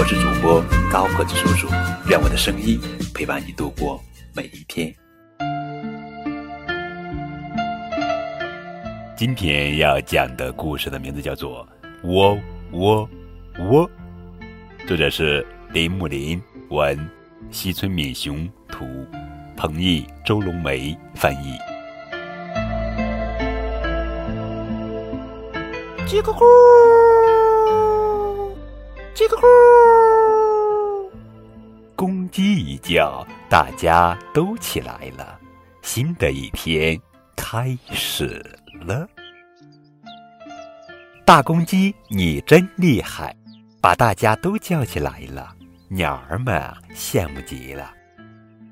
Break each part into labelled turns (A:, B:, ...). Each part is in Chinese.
A: 我是主播高个子叔叔，愿我的声音陪伴你度过每一天。今天要讲的故事的名字叫做《窝窝窝》，作者是林木林，文西村敏雄，图彭毅、周龙梅翻译。
B: 叽咕咕，叽咕咕，
A: 公鸡一叫，大家都起来了。新的一天开始了。大公鸡，你真厉害，把大家都叫起来了。鸟儿们羡慕极了。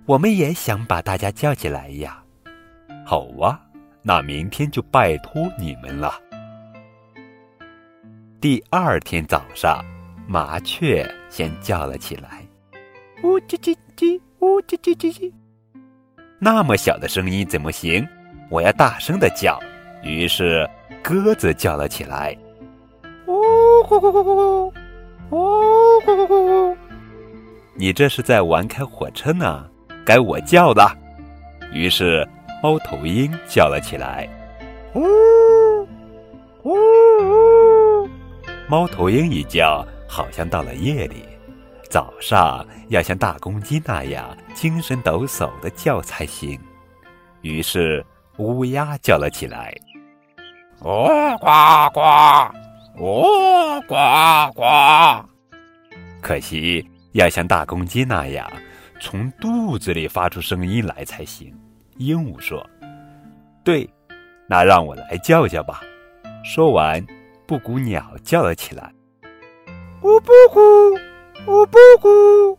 A: 我们也想把大家叫起来呀。好啊，那明天就拜托你们了。第二天早上，麻雀先叫了起来：“
B: 呜叽叽叽，呜叽叽叽叽。”
A: 那么小的声音怎么行？我要大声的叫。于是鸽子叫了起来：“
B: 呜呼呼呼呼，呜呼呼呼。”
A: 你这是在玩开火车呢？该我叫了。于是猫头鹰叫了起来：“
B: 呜呜呜。”
A: 猫头鹰一叫，好像到了夜里。早上要像大公鸡那样精神抖擞的叫才行。于是乌鸦叫了起来：“
B: 哦呱呱，哦呱呱。”
A: 可惜要像大公鸡那样从肚子里发出声音来才行。鹦鹉说：“对，那让我来叫叫吧。”说完。布谷鸟叫了起来：“
B: 呜布谷，呜布谷。”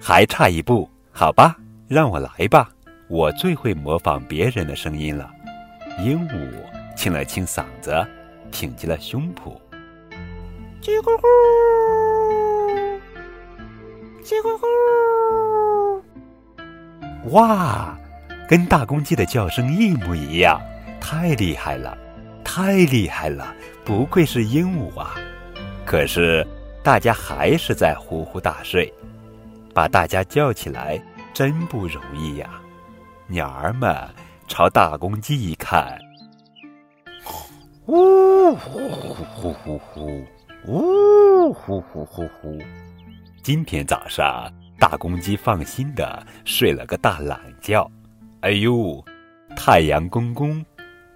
A: 还差一步，好吧，让我来吧，我最会模仿别人的声音了。鹦鹉清了清嗓子，挺起了胸脯：“
B: 叽咕咕，叽咕
A: 咕。”哇，跟大公鸡的叫声一模一样，太厉害了！太厉害了，不愧是鹦鹉啊！可是大家还是在呼呼大睡，把大家叫起来真不容易呀。鸟儿们朝大公鸡一看，
B: 呜呼呼呼呼呼，呜呼呼呼呼。
A: 今天早上，大公鸡放心的睡了个大懒觉。哎呦，太阳公公！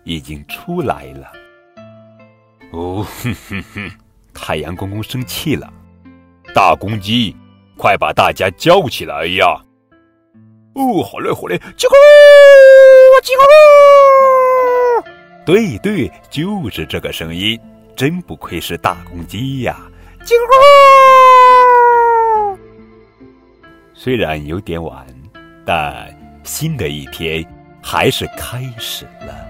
A: 已经出来了。
C: 哦，哼哼哼！太阳公公生气了。大公鸡，快把大家叫起来呀！
B: 哦，好嘞，好嘞，叽咕叽
A: 咕。对对，就是这个声音，真不愧是大公鸡呀！
B: 叽咕。
A: 虽然有点晚，但新的一天还是开始了。